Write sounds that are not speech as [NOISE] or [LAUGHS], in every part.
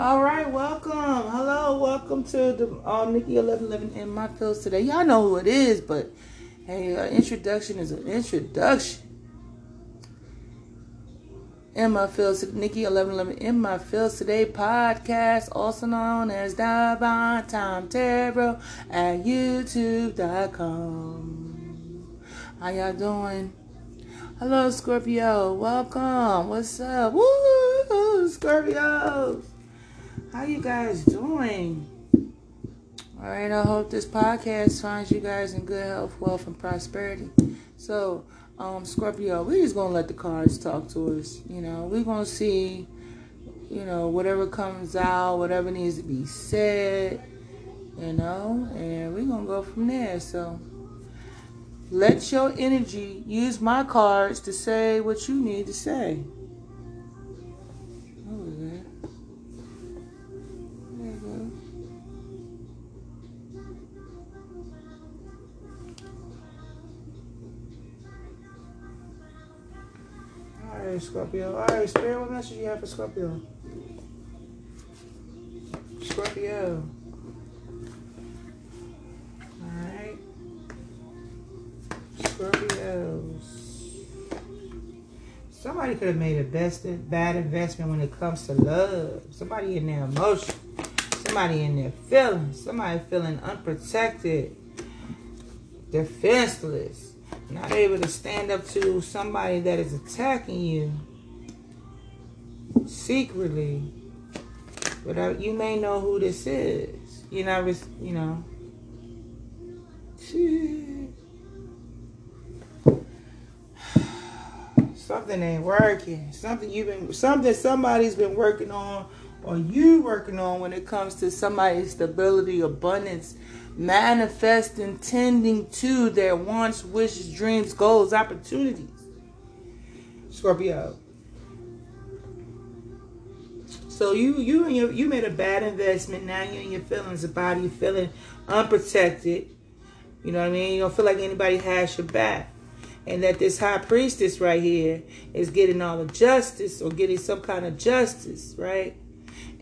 All right, welcome. Hello, welcome to the uh, Nikki Eleven Eleven in my fields today. Y'all know who it is, but hey, uh, introduction is an introduction. In my fields, Nikki Eleven Eleven in my fields today podcast, also known as Divine Time Tarot at YouTube.com. How y'all doing? Hello, Scorpio. Welcome. What's up? Woo, Scorpios. How you guys doing? All right, I hope this podcast finds you guys in good health, wealth, and prosperity. So, um, Scorpio, we're just gonna let the cards talk to us. You know, we're gonna see, you know, whatever comes out, whatever needs to be said, you know, and we're gonna go from there. So, let your energy use my cards to say what you need to say. All right, Scorpio. All right, Spirit, what message you have for Scorpio? Scorpio. All right. Scorpios. Somebody could have made a best bad investment when it comes to love. Somebody in their emotion. Somebody in their feelings. Somebody feeling unprotected. Defenseless. Not able to stand up to somebody that is attacking you secretly. Uh, you may know who this is. Not, res- you know. [SIGHS] something ain't working. Something you've been something somebody's been working on or you working on when it comes to somebody's stability, abundance, manifesting, tending to their wants, wishes, dreams, goals, opportunities. Scorpio. So you you and your, you made a bad investment. Now you're in your feelings about you feeling unprotected. You know what I mean? You don't feel like anybody has your back and that this high priestess right here is getting all the justice or getting some kind of justice, right?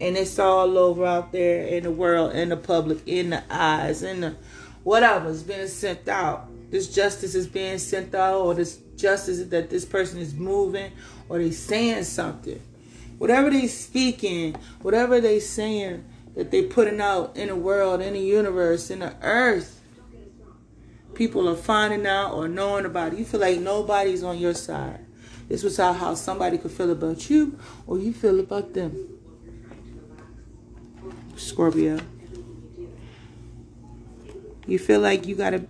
And it's all over out there in the world, in the public, in the eyes, in the whatever's being sent out. This justice is being sent out, or this justice that this person is moving, or they saying something. Whatever they speaking, whatever they saying that they putting out in the world, in the universe, in the earth, people are finding out or knowing about it. You feel like nobody's on your side. This was how, how somebody could feel about you or you feel about them. Scorpio. You feel like you gotta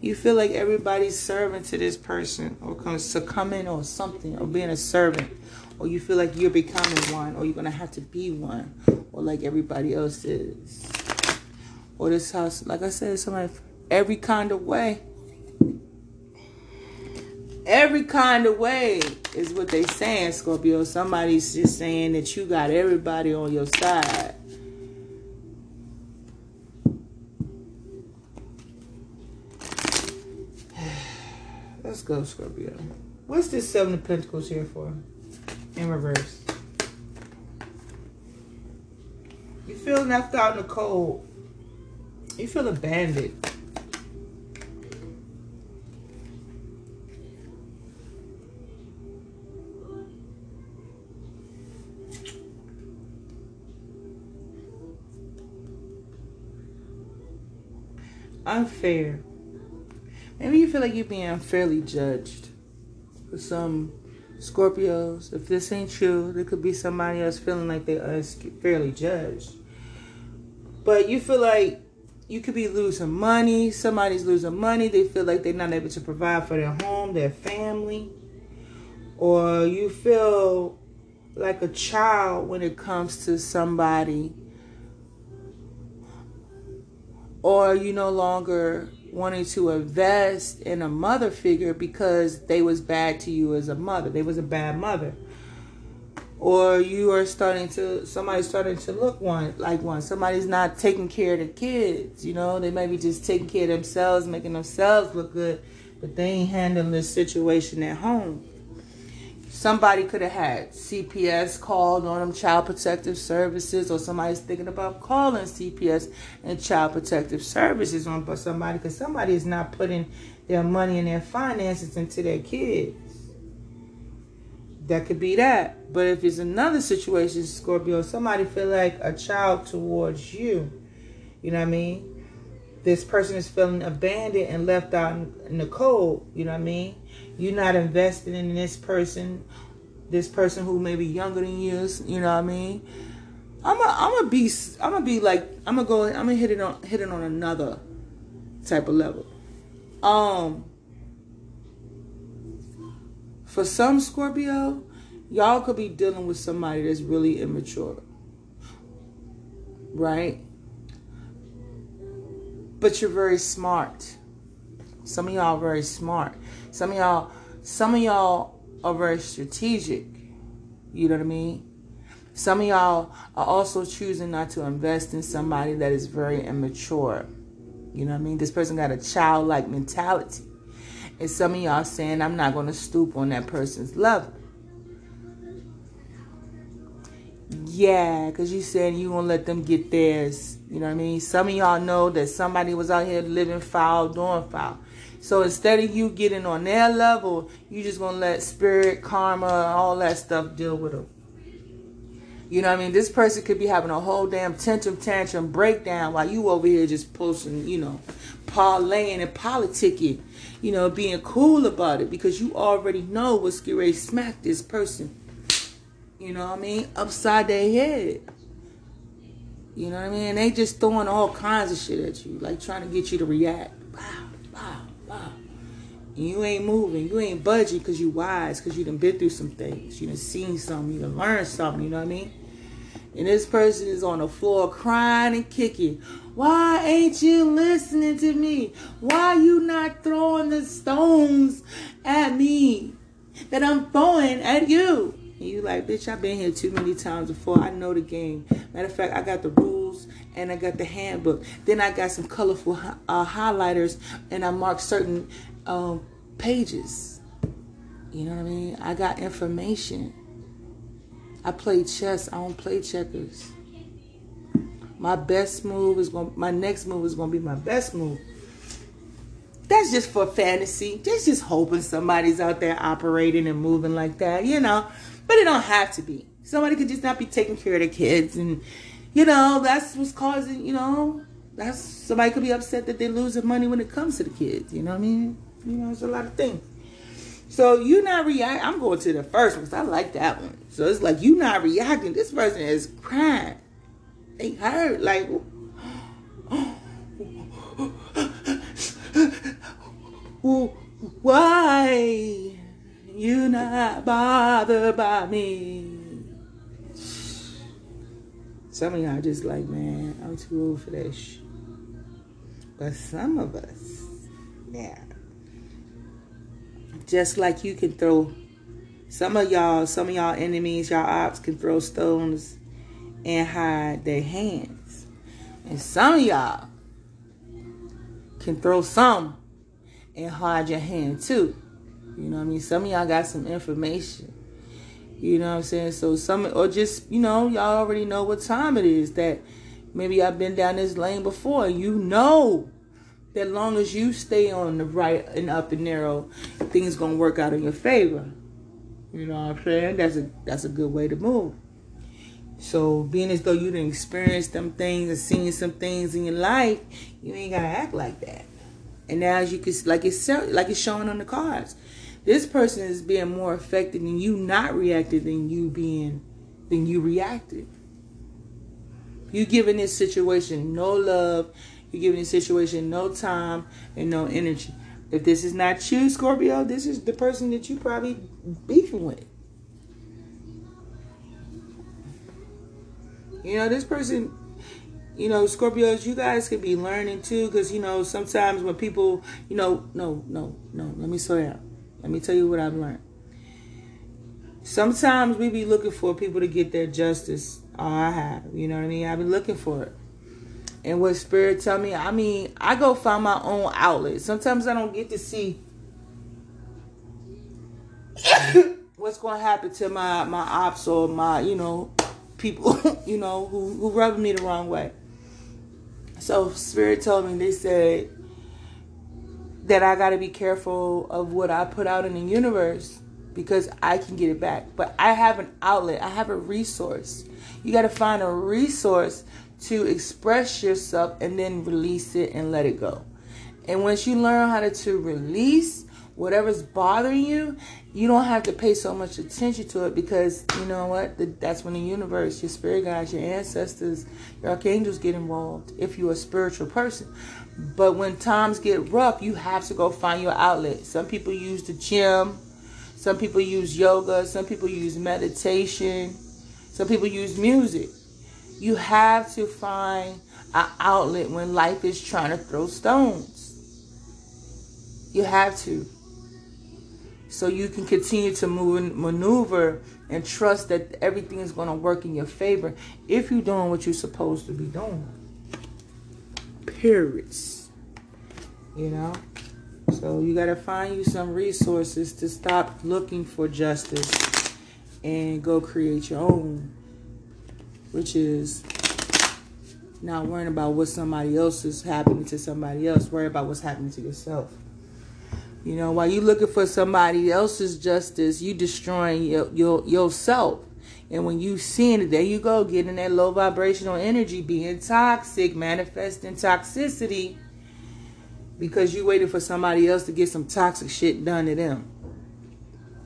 you feel like everybody's serving to this person or succumbing or something or being a servant. Or you feel like you're becoming one or you're gonna have to be one or like everybody else is. Or this house, like I said, somebody every kind of way. Every kind of way is what they saying, Scorpio. Somebody's just saying that you got everybody on your side. Let's go, Scorpio. What's this Seven of Pentacles here for? In reverse. You feel left out in the cold. You feel abandoned. unfair. Maybe you feel like you're being unfairly judged. For some Scorpios, if this ain't you, there could be somebody else feeling like they're unfairly judged. But you feel like you could be losing money. Somebody's losing money. They feel like they're not able to provide for their home, their family. Or you feel like a child when it comes to somebody or you no longer wanting to invest in a mother figure because they was bad to you as a mother. They was a bad mother. Or you are starting to somebody's starting to look one like one. Somebody's not taking care of the kids you know? They may be just taking care of themselves making themselves look good but they ain't handling this situation at home somebody could have had CPS called on them, Child Protective Services, or somebody's thinking about calling CPS and Child Protective Services on somebody because somebody is not putting their money and their finances into their kids. That could be that. But if it's another situation, Scorpio, somebody feel like a child towards you. You know what I mean? This person is feeling abandoned and left out in the cold. You know what I mean? You're not investing in this person, this person who may be younger than you. You know what I mean? I'm a, I'm gonna be, I'm gonna be like, I'm gonna go, I'm gonna hit it on, hit it on another type of level. Um, for some Scorpio, y'all could be dealing with somebody that's really immature, right? But you're very smart. Some of y'all are very smart. Some of y'all, some of y'all are very strategic. You know what I mean? Some of y'all are also choosing not to invest in somebody that is very immature. You know what I mean? This person got a childlike mentality. And some of y'all saying, I'm not going to stoop on that person's level. Yeah, because you saying you to let them get theirs. You know what I mean? Some of y'all know that somebody was out here living foul, doing foul. So instead of you getting on their level, you just gonna let spirit, karma, all that stuff deal with them. You know what I mean? This person could be having a whole damn tantrum tantrum breakdown while you over here just posting, you know, parlaying and politicking, you know, being cool about it because you already know what's getting ready to smack this person. You know what I mean? Upside their head. You know what I mean? they just throwing all kinds of shit at you, like trying to get you to react. Wow, wow. You ain't moving, you ain't budging because you wise, because you done been through some things. You done seen something, you done learned something, you know what I mean? And this person is on the floor crying and kicking. Why ain't you listening to me? Why you not throwing the stones at me that I'm throwing at you? And you like, bitch, I've been here too many times before. I know the game. Matter of fact, I got the rules and I got the handbook. Then I got some colorful uh, highlighters and I marked certain um, pages. You know what I mean? I got information. I play chess. I don't play checkers. My best move is going. My next move is going to be my best move. That's just for fantasy. Just just hoping somebody's out there operating and moving like that, you know. But it don't have to be. Somebody could just not be taking care of their kids, and you know that's what's causing. You know, that's somebody could be upset that they're losing money when it comes to the kids. You know what I mean? You know, it's a lot of things. So you not react. I'm going to the first one because I like that one. So it's like you not reacting. This person is crying. They hurt. Like, [GASPS] why you not bothered by me? Some of y'all just like, man, I'm too old for that shit. But some of us, yeah. Just like you can throw some of y'all, some of y'all enemies, y'all ops can throw stones and hide their hands. And some of y'all can throw some and hide your hand too. You know what I mean? Some of y'all got some information. You know what I'm saying? So some or just, you know, y'all already know what time it is that maybe I've been down this lane before. You know that long as you stay on the right and up and narrow, things gonna work out in your favor. You know what I'm saying? That's a that's a good way to move. So being as though you didn't experience them things and seen some things in your life, you ain't gotta act like that. And now as you can like it's like it's showing on the cards, this person is being more affected than you not reacted than you being than you reacted. You giving this situation no love, you're giving this situation no time and no energy. If this is not you, Scorpio, this is the person that you probably beefing with. You know, this person, you know, Scorpios, you guys could be learning too, because, you know, sometimes when people, you know, no, no, no, let me slow down. Let me tell you what I've learned. Sometimes we be looking for people to get their justice. Oh, I have. You know what I mean? I've been looking for it and what spirit tell me i mean i go find my own outlet sometimes i don't get to see [COUGHS] what's going to happen to my my ops or my you know people [LAUGHS] you know who who rubbed me the wrong way. So spirit told me they said that I got to be careful of what I put out in the universe because I can get it back. But I have an outlet. I have a resource. You got to find a resource to express yourself and then release it and let it go. And once you learn how to, to release whatever's bothering you, you don't have to pay so much attention to it because you know what? That's when the universe, your spirit guides, your ancestors, your archangels get involved if you're a spiritual person. But when times get rough, you have to go find your outlet. Some people use the gym, some people use yoga, some people use meditation, some people use music. You have to find an outlet when life is trying to throw stones. You have to. So you can continue to move and maneuver and trust that everything is going to work in your favor if you're doing what you're supposed to be doing. Periods. You know? So you got to find you some resources to stop looking for justice and go create your own, which is not worrying about what somebody else is happening to somebody else. Worry about what's happening to yourself. You know, while you looking for somebody else's justice, you destroying your, your yourself. And when you sin it, there you go, getting that low vibrational energy, being toxic, manifesting toxicity because you waited for somebody else to get some toxic shit done to them.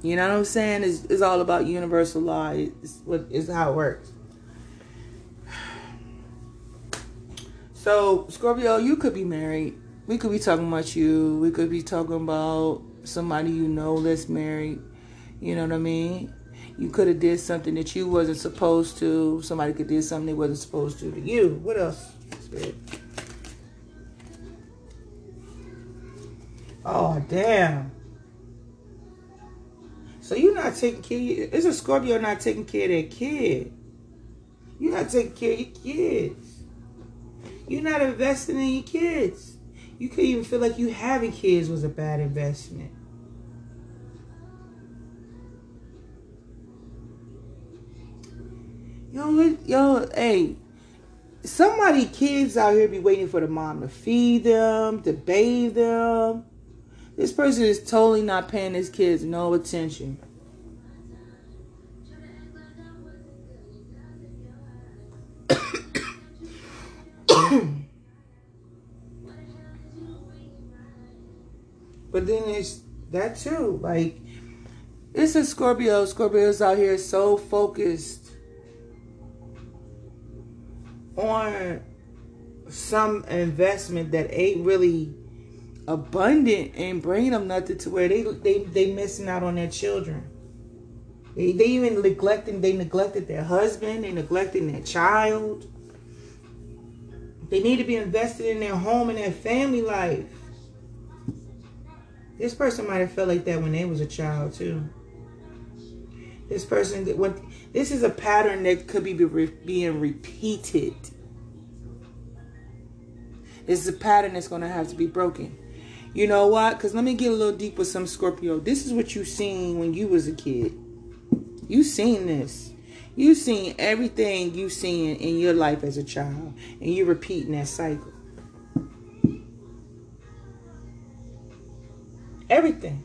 You know what I'm saying? It's, it's all about universal law. It's what is how it works. So Scorpio, you could be married. We could be talking about you. We could be talking about somebody you know that's married. You know what I mean? You could have did something that you wasn't supposed to. Somebody could did something they wasn't supposed to to you. What else? Spirit. Oh damn. So you're not taking care. Of, it's a Scorpio not taking care of that kid. You're not taking care of your kids. You're not investing in your kids. You could even feel like you having kids was a bad investment. Yo, yo, hey, somebody kids out here be waiting for the mom to feed them, to bathe them. This person is totally not paying his kids no attention. but then it's that too. Like it's a Scorpio. Scorpio's out here so focused on some investment that ain't really abundant and bringing them nothing to where they they they missing out on their children. They they even neglecting they neglected their husband, they neglecting their child. They need to be invested in their home and their family life. This person might have felt like that when they was a child too. This person when this is a pattern that could be being repeated. This is a pattern that's going to have to be broken. You know what? Because let me get a little deep with some Scorpio. This is what you seen when you was a kid. You seen this. You seen everything you seen in your life as a child. And you're repeating that cycle. Everything.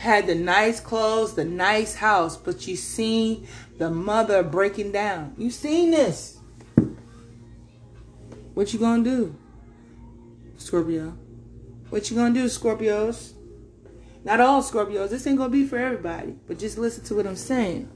Had the nice clothes, the nice house, but you seen the mother breaking down. You seen this. What you gonna do, Scorpio? What you gonna do, Scorpios? Not all Scorpios. This ain't gonna be for everybody. But just listen to what I'm saying.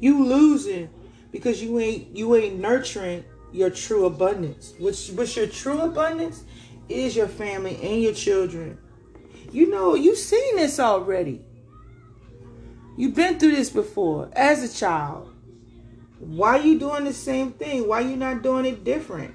You losing because you ain't you ain't nurturing your true abundance. Which what's your true abundance is your family and your children. You know, you've seen this already. You've been through this before as a child. Why are you doing the same thing? Why are you not doing it different?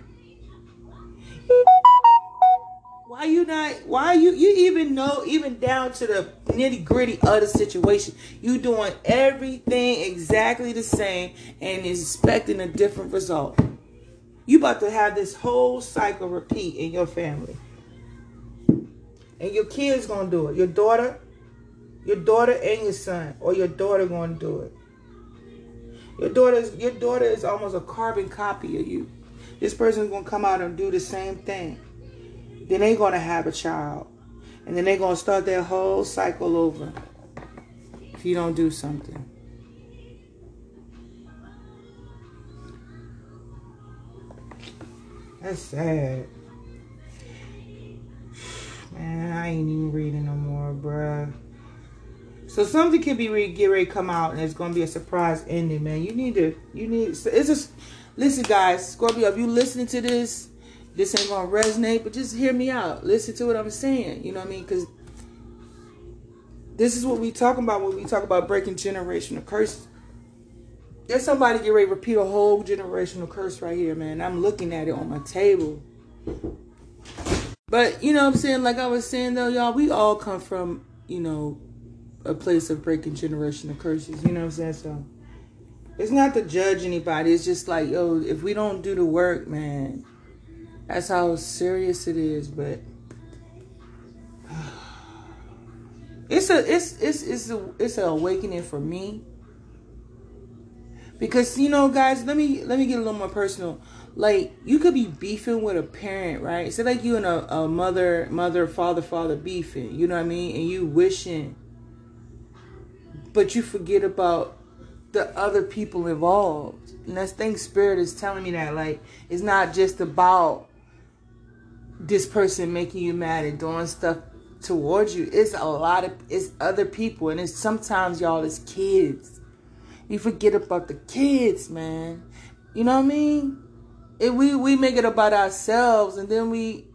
Why you not? Why you? You even know, even down to the nitty gritty of the situation. You doing everything exactly the same and expecting a different result. You about to have this whole cycle repeat in your family. And your kid's gonna do it. Your daughter, your daughter and your son, or your daughter gonna do it. Your daughter's your daughter is almost a carbon copy of you. This person's gonna come out and do the same thing. Then they're gonna have a child. And then they're gonna start their whole cycle over if you don't do something. That's sad. Man, I ain't even reading no more, bruh. So something could be re- get ready to come out, and it's gonna be a surprise ending, man. You need to, you need. It's just listen, guys. Scorpio, if you listening to this, this ain't gonna resonate, but just hear me out. Listen to what I'm saying. You know what I mean? Because this is what we talking about when we talk about breaking generational curses. There's somebody get ready to repeat a whole generational curse right here, man. I'm looking at it on my table. But you know what I'm saying? Like I was saying though, y'all, we all come from, you know, a place of breaking generational curses. You know what I'm saying? So it's not to judge anybody. It's just like, yo, if we don't do the work, man, that's how serious it is. But [SIGHS] it's a it's it's it's a it's an awakening for me. Because you know, guys, let me let me get a little more personal. Like you could be beefing with a parent, right? Say like you and a, a mother, mother, father, father beefing. You know what I mean? And you wishing but you forget about the other people involved. And that's thing spirit is telling me that like it's not just about this person making you mad and doing stuff towards you. It's a lot of it's other people and it's sometimes y'all as kids. You forget about the kids, man. You know what I mean? If we we make it about ourselves and then we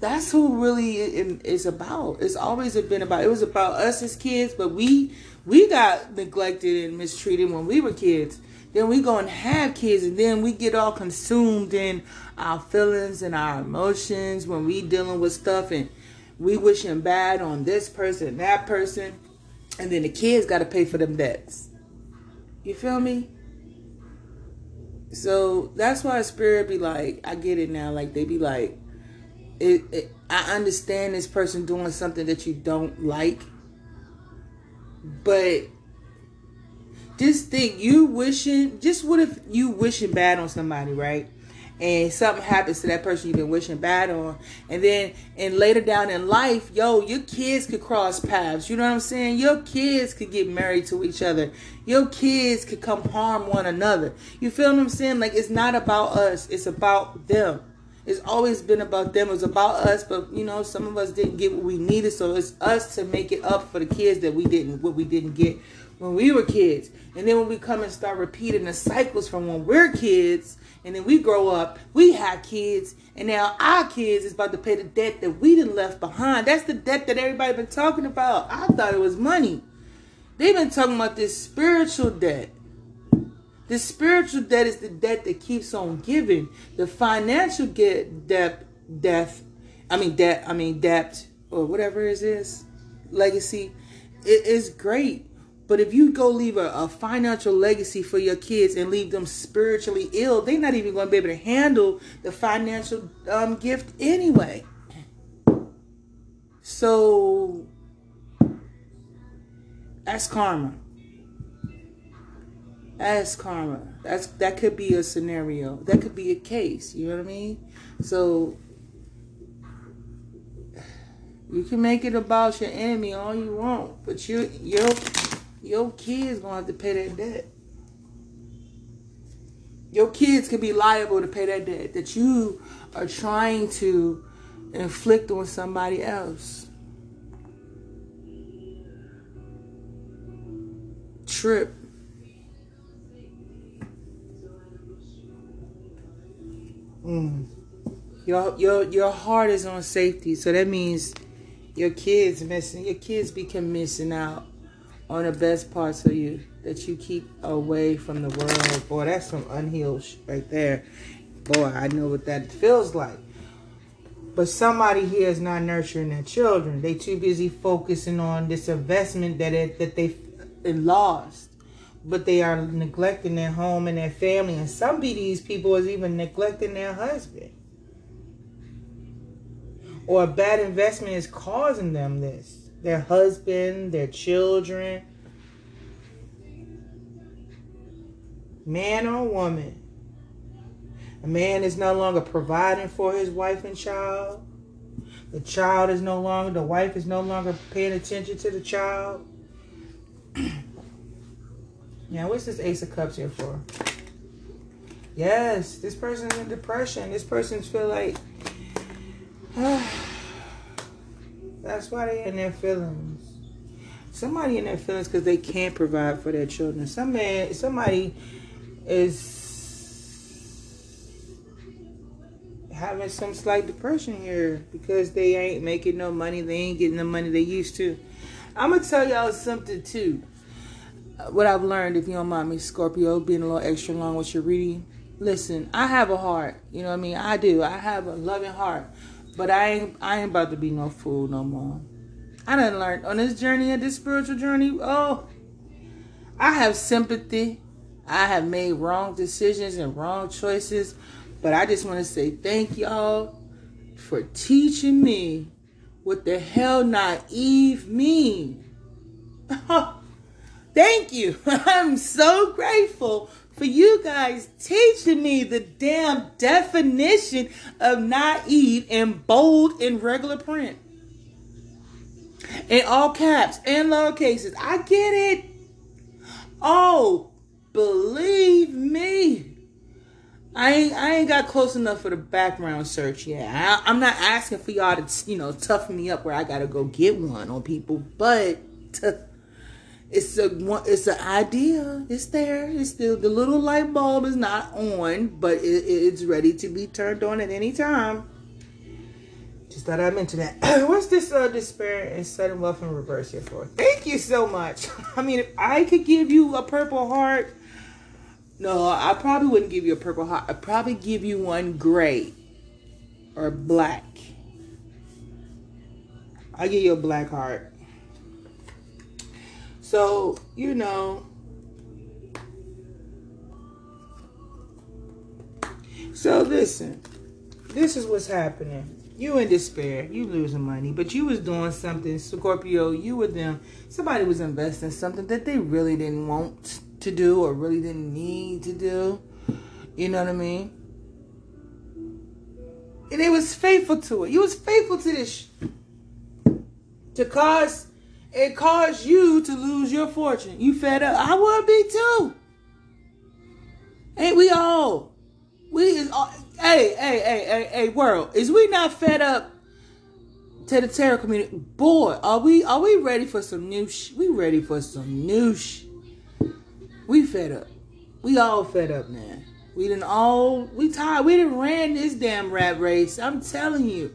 that's who really is about. It's always been about. It was about us as kids, but we we got neglected and mistreated when we were kids. Then we go and have kids, and then we get all consumed in our feelings and our emotions when we dealing with stuff, and we wishing bad on this person, that person, and then the kids got to pay for them debts. You feel me? So that's why spirit be like, I get it now. Like they be like it, it, I understand this person doing something that you don't like, but just think you wishing. Just what if you wishing bad on somebody, right? And something happens to that person you've been wishing bad on. And then and later down in life yo your kids could cross paths. You know what i'm saying? Your kids could get married to each other. Your kids could come harm one another. You feel what i'm saying? Like it's not about us. It's about them. It's always been about them. It was about us, but you know, some of us didn't get what we needed, so it's us to make it up for the kids that we didn't what we didn't get when we were kids. And then when we come and start repeating the cycles from when we're kids, and then we grow up, we have kids, and now our kids is about to pay the debt that we didn't left behind. That's the debt that everybody been talking about. I thought it was money. They've been talking about this spiritual debt. The spiritual debt is the debt that keeps on giving. The financial get debt, death, I mean debt, I mean debt or whatever it is, legacy, it is great. But if you go leave a, a, financial legacy for your kids and leave them spiritually ill, they're not even going to be able to handle the financial um, gift anyway. So that's karma. That's karma. That's that could be a scenario. That could be a case. You know what I mean? So you can make it about your enemy all you want, but your your your kids gonna have to pay that debt. Your kids could be liable to pay that debt that you are trying to inflict on somebody else. Trip Mm. Your your your heart is on safety, so that means your kids missing. Your kids become missing out on the best parts of you that you keep away from the world. Boy, that's some unhealed right there. Boy, I know what that feels like. But somebody here is not nurturing their children. They too busy focusing on this investment that it, that they lost but they are neglecting their home and their family. And some of these people is even neglecting their husband. or a bad investment is causing them this. Their husband, their children, man or woman. A man is no longer providing for his wife and child. The child is no longer, the wife is no longer paying attention to the child. [CLEARS THROAT] now, what's this Ace of Cups here for? Yes, this person's in depression. This person's feel like [SIGHS] that's why they in their feelings. Somebody in their feelings because they can't provide for their children. Some man, somebody is having some slight depression here because they ain't making no money. They ain't getting the money they used to. I'm gonna tell y'all something too. What I've learned, if you don't mind me, Scorpio, being a little extra long with your reading listen, I have a heart. You know what I mean? I do. I have a loving heart. But I ain't I ain't about to be no fool no more. I done learned on this journey, this spiritual journey, oh, I have sympathy. I have made wrong decisions and wrong choices. But I just want to say thank y'all for teaching me what the hell naive mean. [LAUGHS] thank you. [LAUGHS] I'm so grateful for you guys teaching me the damn definition of naive in bold in regular print. In all caps and lower cases. I get it. Oh, believe me. I ain't, I ain't got close enough for the background search yet. I, I'm not asking for y'all to, you know, toughen me up where I gotta go get one on people, but it's a it's an idea. It's there. It's still the little light bulb is not on, but it, it's ready to be turned on at any time. Just thought I'd mention that. [CLEARS THROAT] What's this uh, despair and sudden wealth in reverse here for? Thank you so much. [LAUGHS] I mean, if I could give you a purple heart, no, I probably wouldn't give you a purple heart. I'd probably give you one gray or black. I give you a black heart. So, you know, so listen, this is what's happening. You in despair, you losing money, but you was doing something, Scorpio, you with them, somebody was investing something that they really didn't want to do or really didn't need to do. You know what I mean? And it was faithful to it. You was faithful to this to cause it caused you to lose your fortune. You fed up. I would be too. Ain't we all? We is all, hey, hey, hey, hey, hey, world. Is we not fed up to the tarot community? Boy, are we are we ready for some new sh- we ready for some new sh- We fed up. We all fed up, man. We didn't all we tired. We didn't ran this damn rat race. I'm telling you.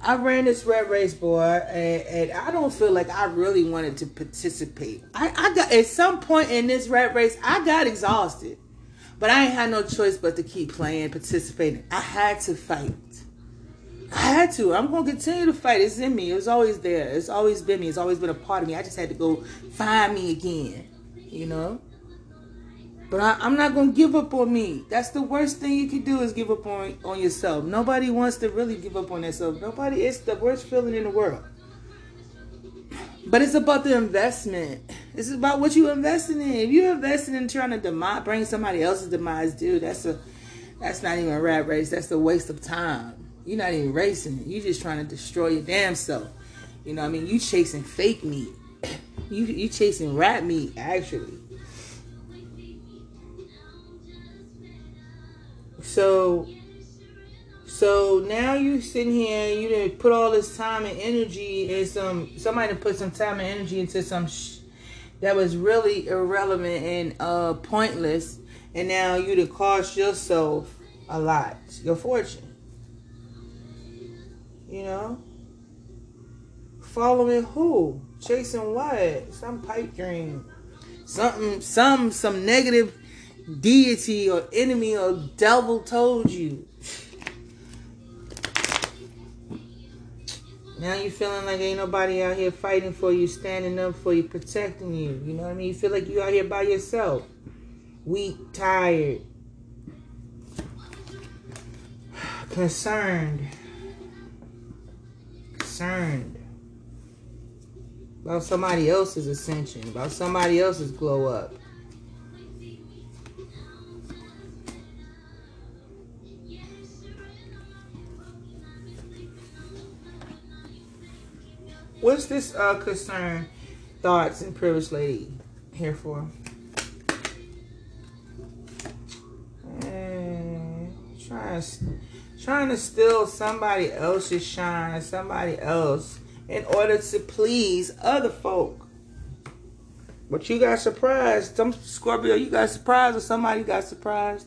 I ran this red race, boy, and, and, I don't feel like I really wanted to participate. I, I got at some point in this red race, I got exhausted, but I ain't had no choice but to keep playing, participating. I had to fight. I had to. I'm gonna continue to fight. It's in me. It was always there. It's always been me. It's always been a part of me. I just had to go find me again. You know. But I, am not gonna give up on me. That's the worst thing you can do is give up on on yourself. Nobody wants to really give up on themselves. Nobody. It's the worst feeling in the world. But it's about the investment. It's about what you investing in. If you're investing in trying to demise, bring somebody else's demise, dude, that's a that's not even a rat race. That's a waste of time. You're not even racing. You're just trying to destroy your damn self. You know what I mean? You chasing fake meat. [COUGHS] You you chasing rat meat actually. So so now you sitting here you didn't put all this time and energy and some somebody put some time and energy into some sh- that was really irrelevant and uh pointless. And now you to cost yourself a lot your fortune. You know? Following who? Chasing what? Some pipe dream. Something some some negative deity or enemy or devil told you. Now you feeling like ain't nobody out here fighting for you, standing up for you, protecting you. You know what I mean? You feel like you out here by yourself. Weak, tired, [SIGHS] concerned. concerned about somebody else's ascension, about somebody else's glow up. What's this uh, concern, thoughts, and privilege lady here for? And trying, trying to steal somebody else's shine, somebody else, in order to please other folk. But you got surprised. Some Scorpio, you got surprised, or somebody got surprised.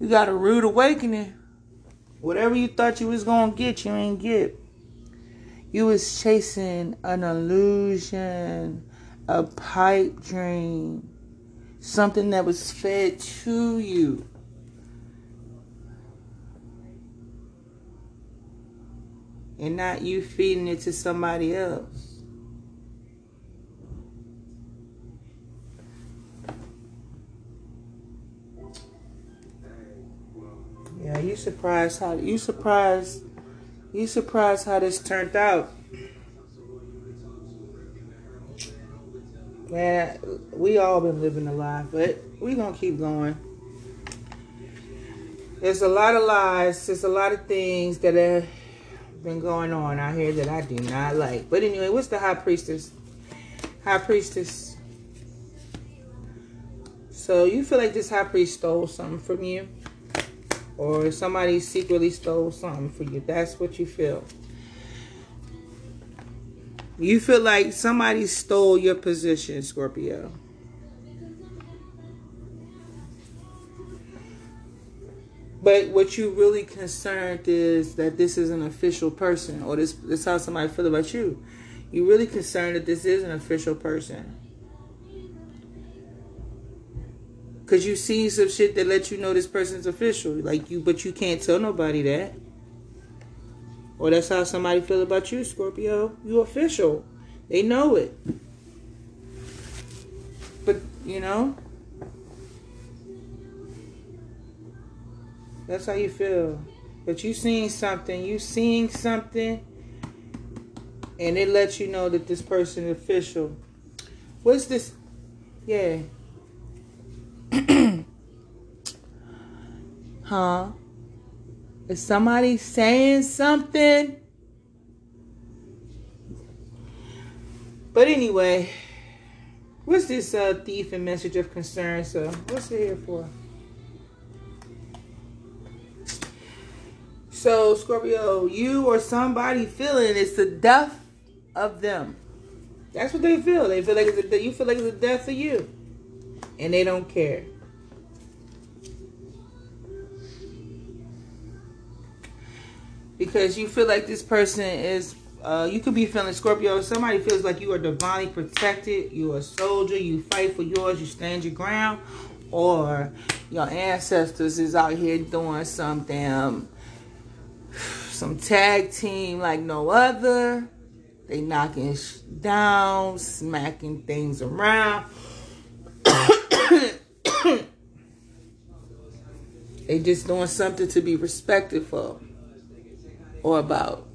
You got a rude awakening. Whatever you thought you was gonna get, you ain't get. You was chasing an illusion, a pipe dream, something that was fed to you. And not you feeding it to somebody else. Yeah, you surprised how you surprised you surprised how this turned out. Man, we all been living a lie, but we gonna keep going. There's a lot of lies. There's a lot of things that have been going on out here that I do not like. But anyway, what's the high priestess? High priestess. So you feel like this high priest stole something from you? Or somebody secretly stole something for you. That's what you feel. You feel like somebody stole your position, Scorpio. But what you really concerned is that this is an official person, or this this how somebody feel about you. You really concerned that this is an official person. Cause you see some shit that lets you know this person's official. Like you but you can't tell nobody that. Or that's how somebody feel about you, Scorpio. You official. They know it. But you know. That's how you feel. But you seeing something, you seeing something, and it lets you know that this person is official. What's this? Yeah. [CLEARS THROAT] huh? Is somebody saying something? But anyway, what's this uh, thief and message of concern? So, what's it here for? So, Scorpio, you or somebody feeling it's the death of them. That's what they feel. They feel like it's a, you feel like it's the death of you and they don't care. Because you feel like this person is, uh, you could be feeling Scorpio. Somebody feels like you are divinely protected. You're a soldier. You fight for yours. You stand your ground. Or your ancestors is out here doing some damn, some tag team like no other. They knocking down, smacking things around. [COUGHS] they just doing something to be respected for or about.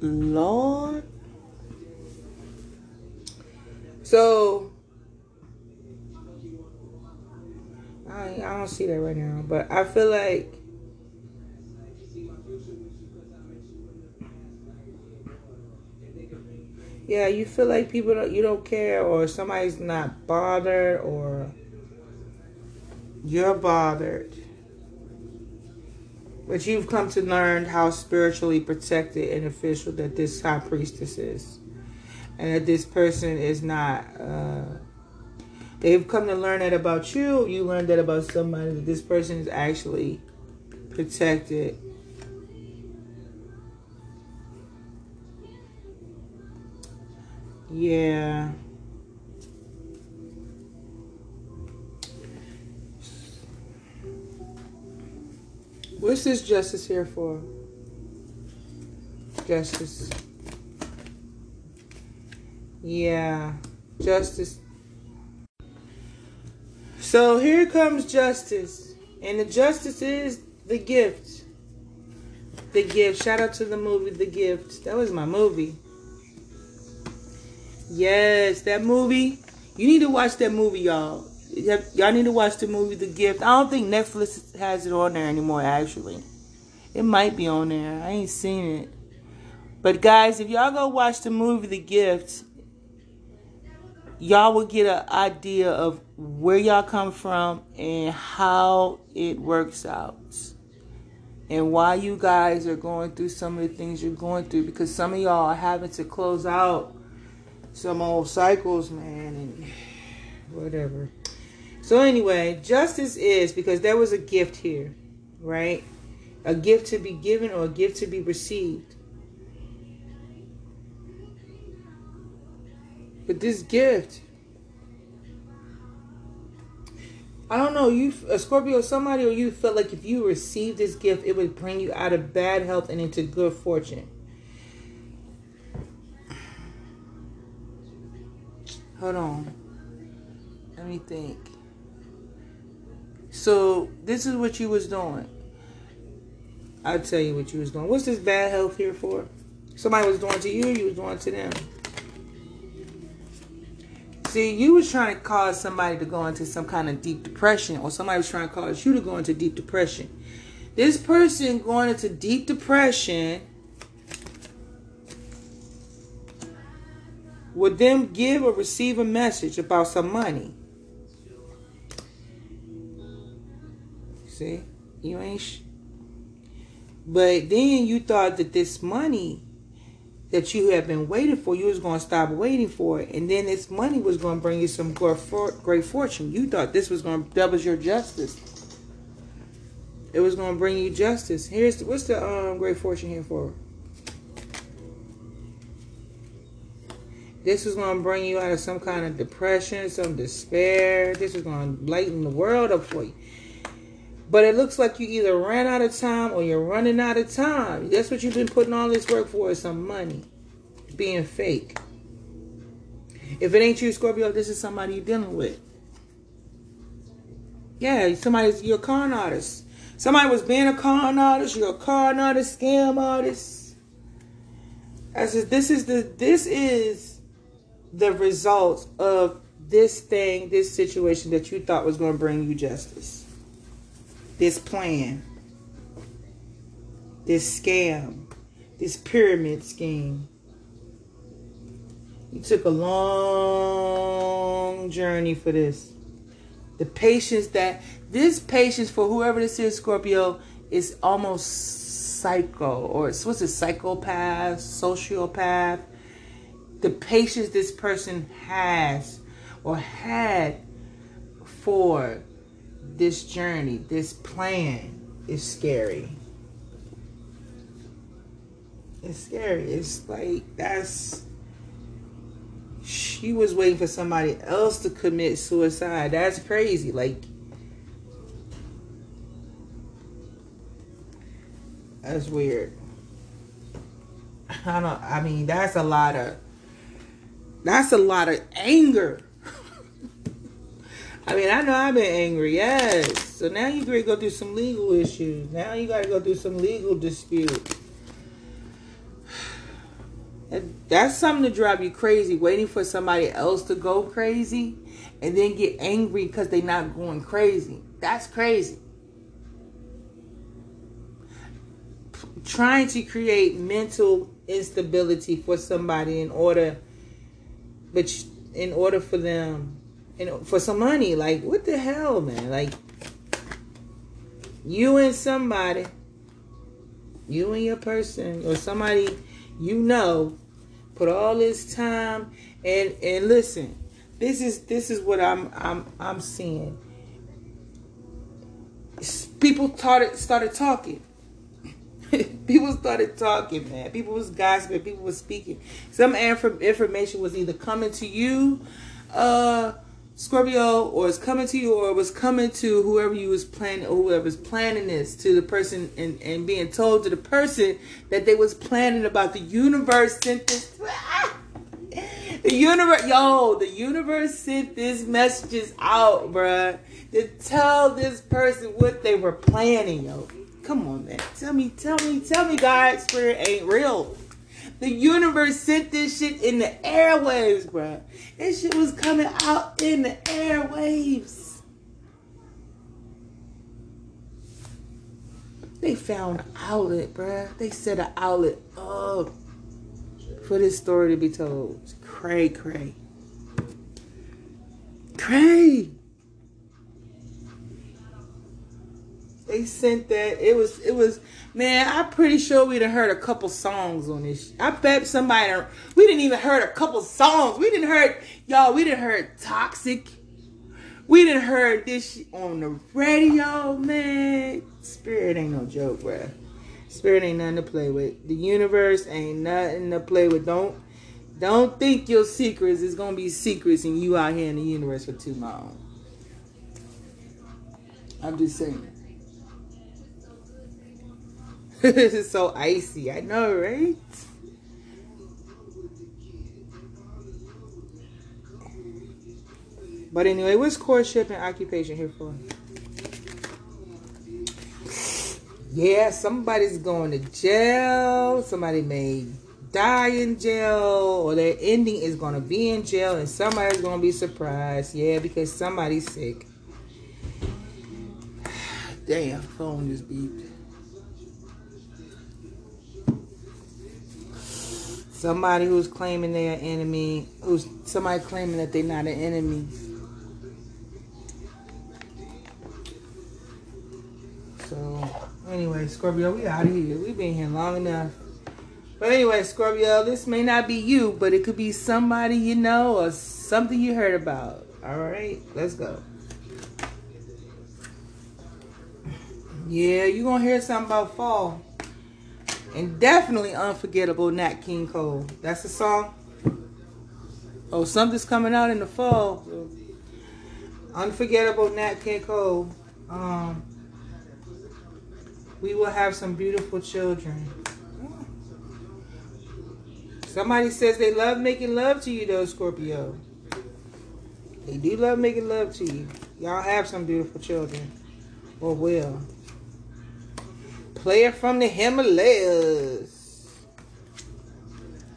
Lord. So I I don't see that right now, but I feel like yeah, you feel like people don't, you don't care, or somebody's not bothered, or you're bothered. But you've come to learn how spiritually protected and official that this high priestess is. And that this person is not. Uh, they've come to learn that about you. You learned that about somebody. That this person is actually protected Yeah. What's this justice here for? Justice. Yeah. Justice. So here comes justice. And the justice is the gift. The gift. Shout out to the movie The Gift. That was my movie. Yes, that movie. You need to watch that movie, y'all. Y'all need to watch the movie The Gift. I don't think Netflix has it on there anymore, actually. It might be on there. I ain't seen it. But guys, if y'all go watch the movie The Gift, y'all will get an idea of where y'all come from and how it works out. And why you guys are going through some of the things you're going through because some of y'all are having to close out some old cycles, man, and whatever. So anyway, justice is because there was a gift here, right? A gift to be given or a gift to be received. But this gift, I don't know, you a Scorpio, somebody or you felt like if you received this gift, it would bring you out of bad health and into good fortune. Hold on. Let me think. So this is what you was doing. I'll tell you what you was doing. What's this bad health here for? Somebody was doing to you, you was doing to them. See, you was trying to cause somebody to go into some kind of deep depression, or somebody was trying to cause you to go into deep depression. This person going into deep depression would them give or receive a message about some money. See, you ain't. Sh- but then you thought that this money that you have been waiting for, you was going to stop waiting for it, and then this money was going to bring you some great fortune. You thought this was going to double your justice. It was going to bring you justice. Here's what's the um, great fortune here for? This is going to bring you out of some kind of depression, some despair. This is going to lighten the world up for you. But it looks like you either ran out of time or you're running out of time. That's what you've been putting all this work for is some money. Being fake. If it ain't you, Scorpio, this is somebody you're dealing with. Yeah, somebody's you're a con artist. Somebody was being a con artist, you're a con artist, scam artist. I said, this is the this is the results of this thing, this situation that you thought was going to bring you justice. This plan, this scam, this pyramid scheme. You took a long journey for this. The patience that, this patience for whoever this is, Scorpio, is almost psycho, or what's it, psychopath, sociopath the patience this person has or had for this journey, this plan is scary. It's scary. It's like that's she was waiting for somebody else to commit suicide. That's crazy. Like that's weird. I don't I mean that's a lot of that's a lot of anger. I mean, I know I've been angry, yes. So now you gotta go through some legal issues. Now you gotta go through some legal dispute. That's something to drive you crazy, waiting for somebody else to go crazy and then get angry because they're not going crazy. That's crazy. Trying to create mental instability for somebody in order but in order for them, and for some money, like what the hell, man? Like you and somebody, you and your person, or somebody you know, put all this time and and listen. This is this is what I'm I'm I'm seeing. People started started talking [LAUGHS] people started talking, man. People was gossiping. People was speaking. Some information was either coming to you, uh, Scorpio, or it's coming to you, or it was coming to whoever you was planning, or whoever's planning this to the person, and, and being told to the person that they was planning about the universe sent this. [LAUGHS] The universe, yo, the universe sent these messages out, bruh. to tell this person what they were planning, yo. Come on, man. Tell me, tell me, tell me God's spirit ain't real. The universe sent this shit in the airwaves, bruh. This shit was coming out in the airwaves. They found an outlet, bruh. They set an outlet up for this story to be told. It's cray cray. Cray. They sent that. It was it was man, I'm pretty sure we'd have heard a couple songs on this. I bet somebody we didn't even heard a couple songs. We didn't heard y'all, we didn't heard Toxic. We didn't heard this on the radio, man. Spirit ain't no joke, bruh. Spirit ain't nothing to play with. The universe ain't nothing to play with. Don't don't think your secrets is gonna be secrets and you out here in the universe for too long. I'm just saying. This [LAUGHS] is so icy. I know, right? But anyway, what's courtship and occupation here for? Yeah, somebody's going to jail. Somebody may die in jail, or their ending is going to be in jail, and somebody's going to be surprised. Yeah, because somebody's sick. [SIGHS] Damn, phone just beeped. Somebody who's claiming they're an enemy, who's somebody claiming that they're not an enemy. So, anyway, Scorpio, we out of here. We've been here long enough. But anyway, Scorpio, this may not be you, but it could be somebody you know or something you heard about. All right, let's go. Yeah, you're going to hear something about fall. And definitely unforgettable Nat King Cole. That's the song. Oh, something's coming out in the fall. Unforgettable Nat King Cole. Um, we will have some beautiful children. Somebody says they love making love to you, though, Scorpio. They do love making love to you. Y'all have some beautiful children. Or will. Player from the Himalayas.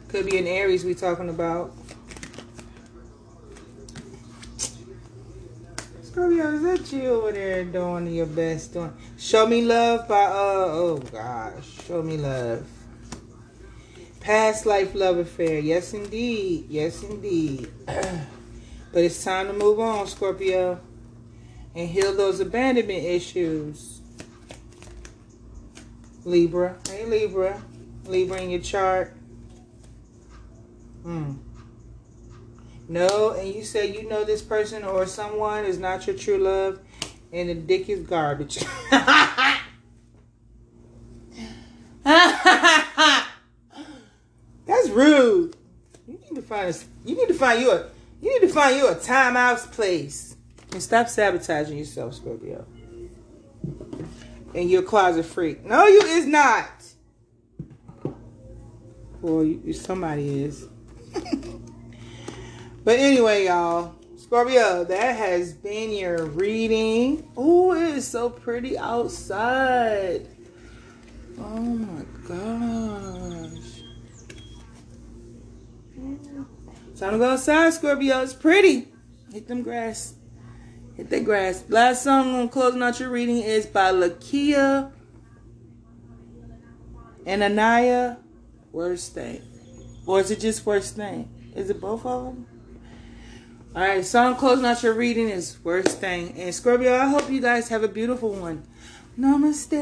Could be an Aries we talking about. Scorpio, is that you over there doing your best? Doing Show Me Love by uh oh gosh, Show Me Love. Past life love affair. Yes indeed. Yes indeed. [CLEARS THROAT] but it's time to move on, Scorpio. And heal those abandonment issues. Libra. Hey, Libra. Libra in your chart. Hmm. No, and you say you know this person or someone is not your true love, and the dick is garbage. [LAUGHS] That's rude. You need to find a, you need to find you a you need to find you a timeout place and stop sabotaging yourself, Scorpio and you're a closet freak. No, you is not. Well, you, somebody is. [LAUGHS] but anyway, y'all. Scorpio, that has been your reading. Oh, it is so pretty outside. Oh my gosh. Time to go outside, Scorpio. It's pretty. Hit them grass. Hit that grass. Last song on closing out your reading is by Lakia and Anaya. Worst thing. Or is it just worst thing? Is it both of them? All right, song closing out your reading is worst thing. And Scorpio, I hope you guys have a beautiful one. Namaste.